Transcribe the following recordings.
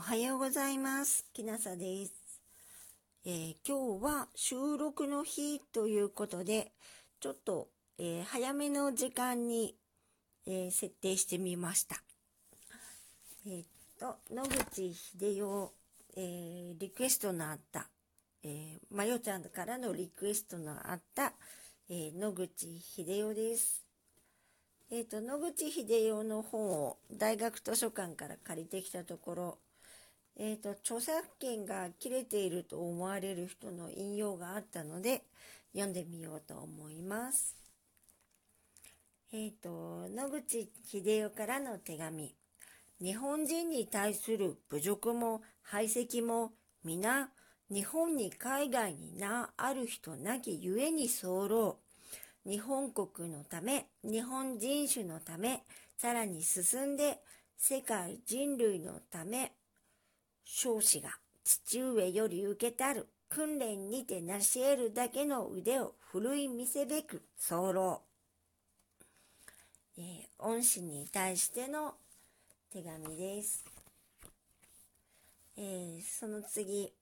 おはようございます。きなさです、えー今日は収録の日ということで、ちょっと、えー早めの時間に、えー設定してみました。えっと、野口秀夫、えリクエストのあった、えまよちゃんからのリクエストのあった、え野口秀夫です。えっ、と、野口秀夫の本を大学図書館から借りてきたところ、えっ、と、著作権が切れていると思われる人の引用があったので、読んでみようと思います。えっ、と、野口秀夫からの手紙。日本人に対する侮辱も排斥も皆日本に海外になある人なきゆえに候日本国のため、日本人種のため、さらに進んで世界人類のため、少子が父上より受けたる訓練にて成し得るだけの腕を振るい見せべく候。えー恩師に対しての手紙です。えーその次、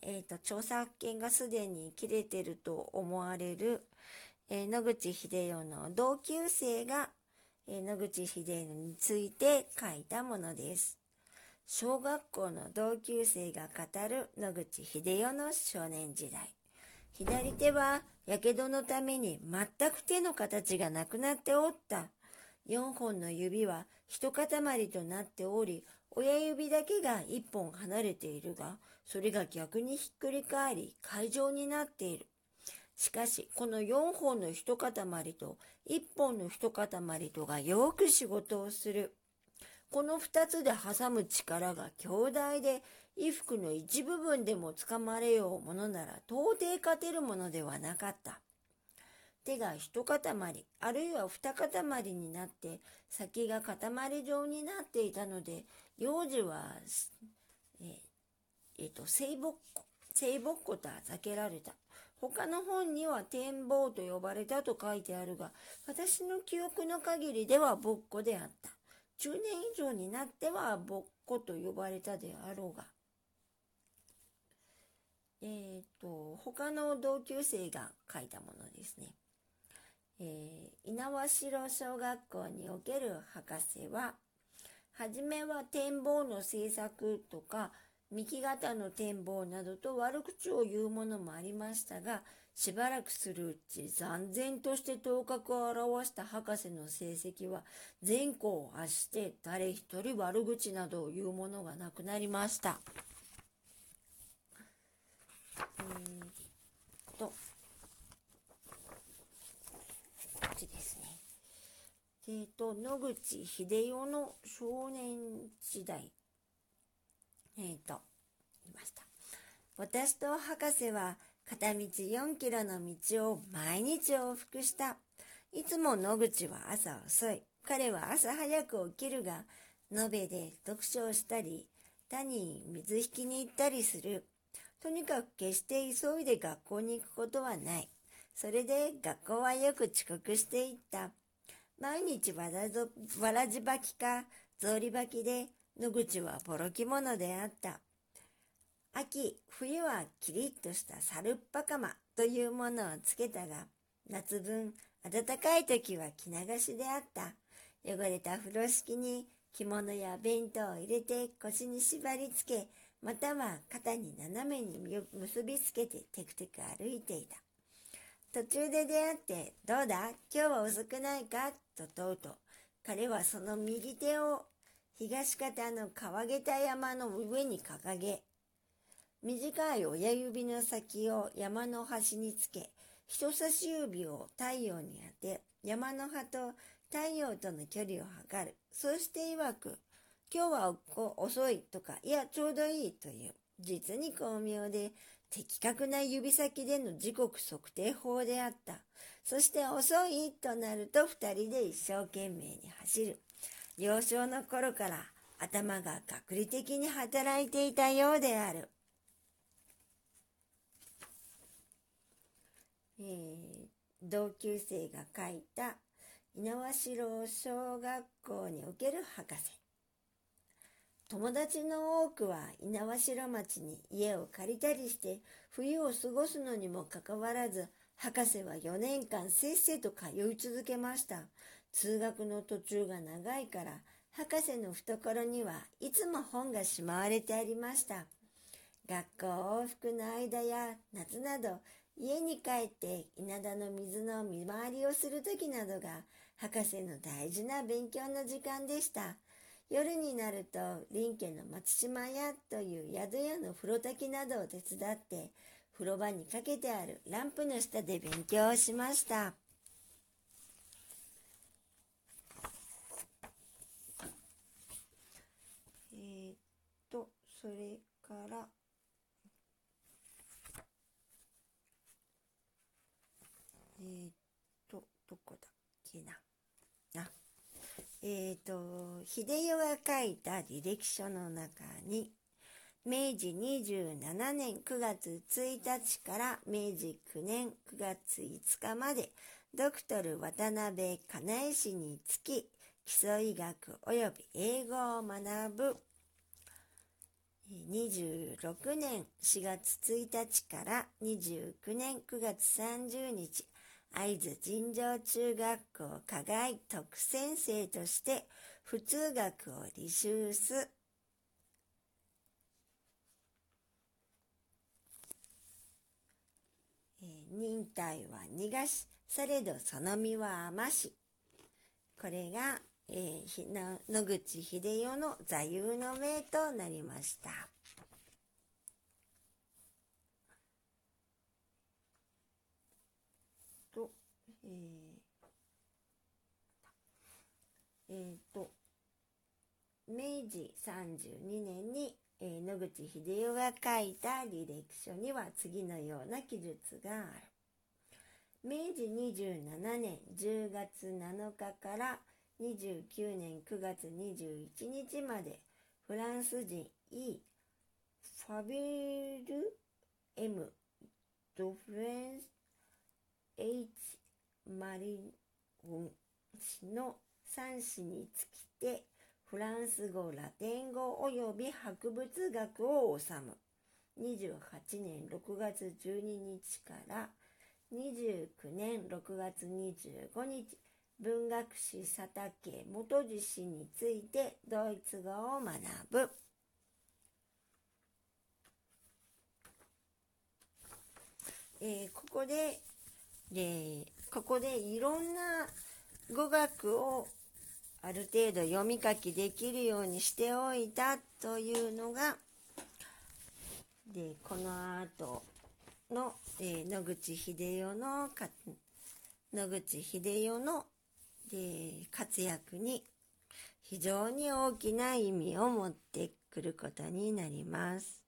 えーと、著作権がすでに切れてると思われる、えー野口英世の同級生が、えー野口英世について書いたものです。小学校の同級生が語る野口英世の少年時代。左手は火傷のために全く手の形がなくなっておった。4本の指は一塊となっており、親指だけが1本離れているが、それが逆にひっくり返り、海状になっている。しかし、この4本の一塊と1本の一塊とがよく仕事をする。この2つで挟む力が強大で、衣服の一部分でもつかまれようものなら到底勝てるものではなかった。手が一塊、あるいは二塊になって、先が塊状になっていたので、幼児は、ええーと、聖ぼっこ、聖ぼっこと名付けられた。他の本には天棒と呼ばれたと書いてあるが、私の記憶の限りではぼっこであった。10年以上になってはぼっこと呼ばれたであろうが。えっ、と、他の同級生が書いたものですね。えー、猪苗代小学校における博士は、はじめは展望の制作とか、三木型の展望などと悪口を言うものもありましたが、しばらくするうち残然として頭角を現した博士の成績は全校を発して誰一人悪口などを言うものがなくなりました。えーっと、こっちですね。えーっと、野口英世の少年時代。えーと、いました。私と博士は片道4キロの道を毎日往復した。いつも野口は朝遅い。彼は朝早く起きるが、延べで読書をしたり、他に水引きに行ったりする。とにかく決して急いで学校に行くことはない。それで学校はよく遅刻していった。毎日わらぞわらじ履きか草履履きで野口はボロ着物であった。秋、冬はキリッとしたサルッパカマというものをつけたが、夏分、暖かい時は着流しであった。汚れた風呂敷に着物や弁当を入れて腰に縛り付け、または肩に斜めに結びつけてテクテク歩いていた。途中で出会って、どうだ？今日は遅くないか？と問うと、彼はその右手を東方の川桁山の上に掲げ、短い親指の先を山の端につけ、人差し指を太陽に当て、山の葉と太陽との距離を測る。そして曰く、今日は遅いとか、いや、ちょうどいいという、実に巧妙で、的確な指先での時刻測定法であった。そして遅いとなると二人で一生懸命に走る。幼少の頃から頭が学理的に働いていたようである。えー同級生が書いた猪苗代小学校における博士。友達の多くは猪苗代町に家を借りたりして冬を過ごすのにもかかわらず博士は4年間せっせと通い続けました通学の途中が長いから博士の懐にはいつも本がしまわれてありました学校往復の間や夏など家に帰って稲田の水の見回りをする時などが博士の大事な勉強の時間でした。夜になると林家の松島屋という宿屋の風呂炊きなどを手伝って風呂場にかけてあるランプの下で勉強をしました。えー、っと、それから、え、っと、どこだっけな。あ、えっ、と、秀代が書いた履歴書の中に、明治27年9月1日から明治9年9月5日まで、ドクトル渡辺かなえ氏につき、基礎医学及び英語を学ぶ26年4月1日から29年9月30日、会津尋常中学校課外特先生として普通学を履修す。忍耐は逃がし、されどその身は余し。これがえー、野口英世の座右の銘となりました。と、えー、えー、と、明治32年に、えー、野口英世が書いた履歴書には次のような記述がある。明治27年10月7日から29年9月21日までフランス人 E. ファビル M. ドフレンス H. マリオン氏の3氏につきてフランス語、ラテン語及び博物学を治む28年6月12日から29年6月25日文学史佐竹元次氏についてドイツ語を学ぶ。えー、ここで、えー、ここでいろんな語学をある程度読み書きできるようにしておいたというのが、で、この後の、えー、野口英世の野口英世ので活躍に非常に大きな意味を持ってくることになります。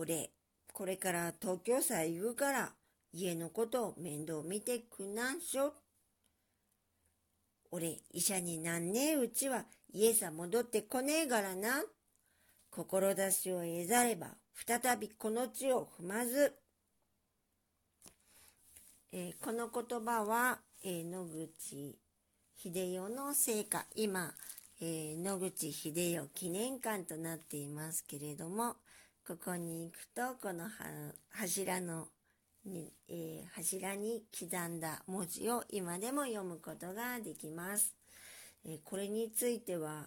俺、これから東京さ行くから、家のことを面倒見てくなんしょ。俺、医者になんねえうちは家さ戻ってこねえからな。志を得ざれば、再びこの地を踏まず。えー、この言葉は、えー、野口秀夫の成果、今、えー、野口秀夫記念館となっていますけれども、ここに行くと、この柱のに、えー、柱に刻んだ文字を今でも読むことができます。えー、これについては、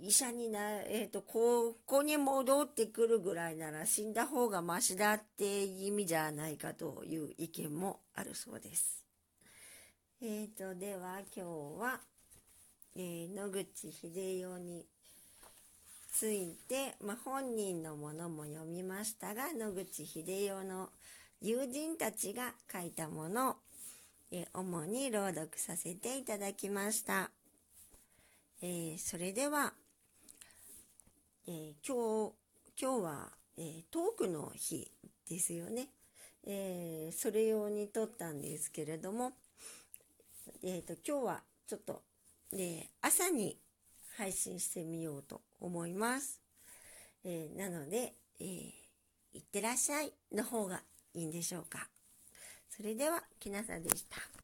医者にな、えっ、ー、と、ここに戻ってくるぐらいなら死んだ方がマシだって意味じゃないかという意見もあるそうです。えっ、と、では今日は、え野口英世について、まあ、本人のものも読みましたが野口英世の友人たちが書いたものを、え主に朗読させていただきました。えー、それでは、えー、今日、今日は、えー、トークの日ですよね。えー、それ用に撮ったんですけれども、えっ、ー、と、今日はちょっと、ね、朝に配信してみようと思います。えー、なので、えー、いってらっしゃいの方がいいんでしょうか。それでは、きなさでした。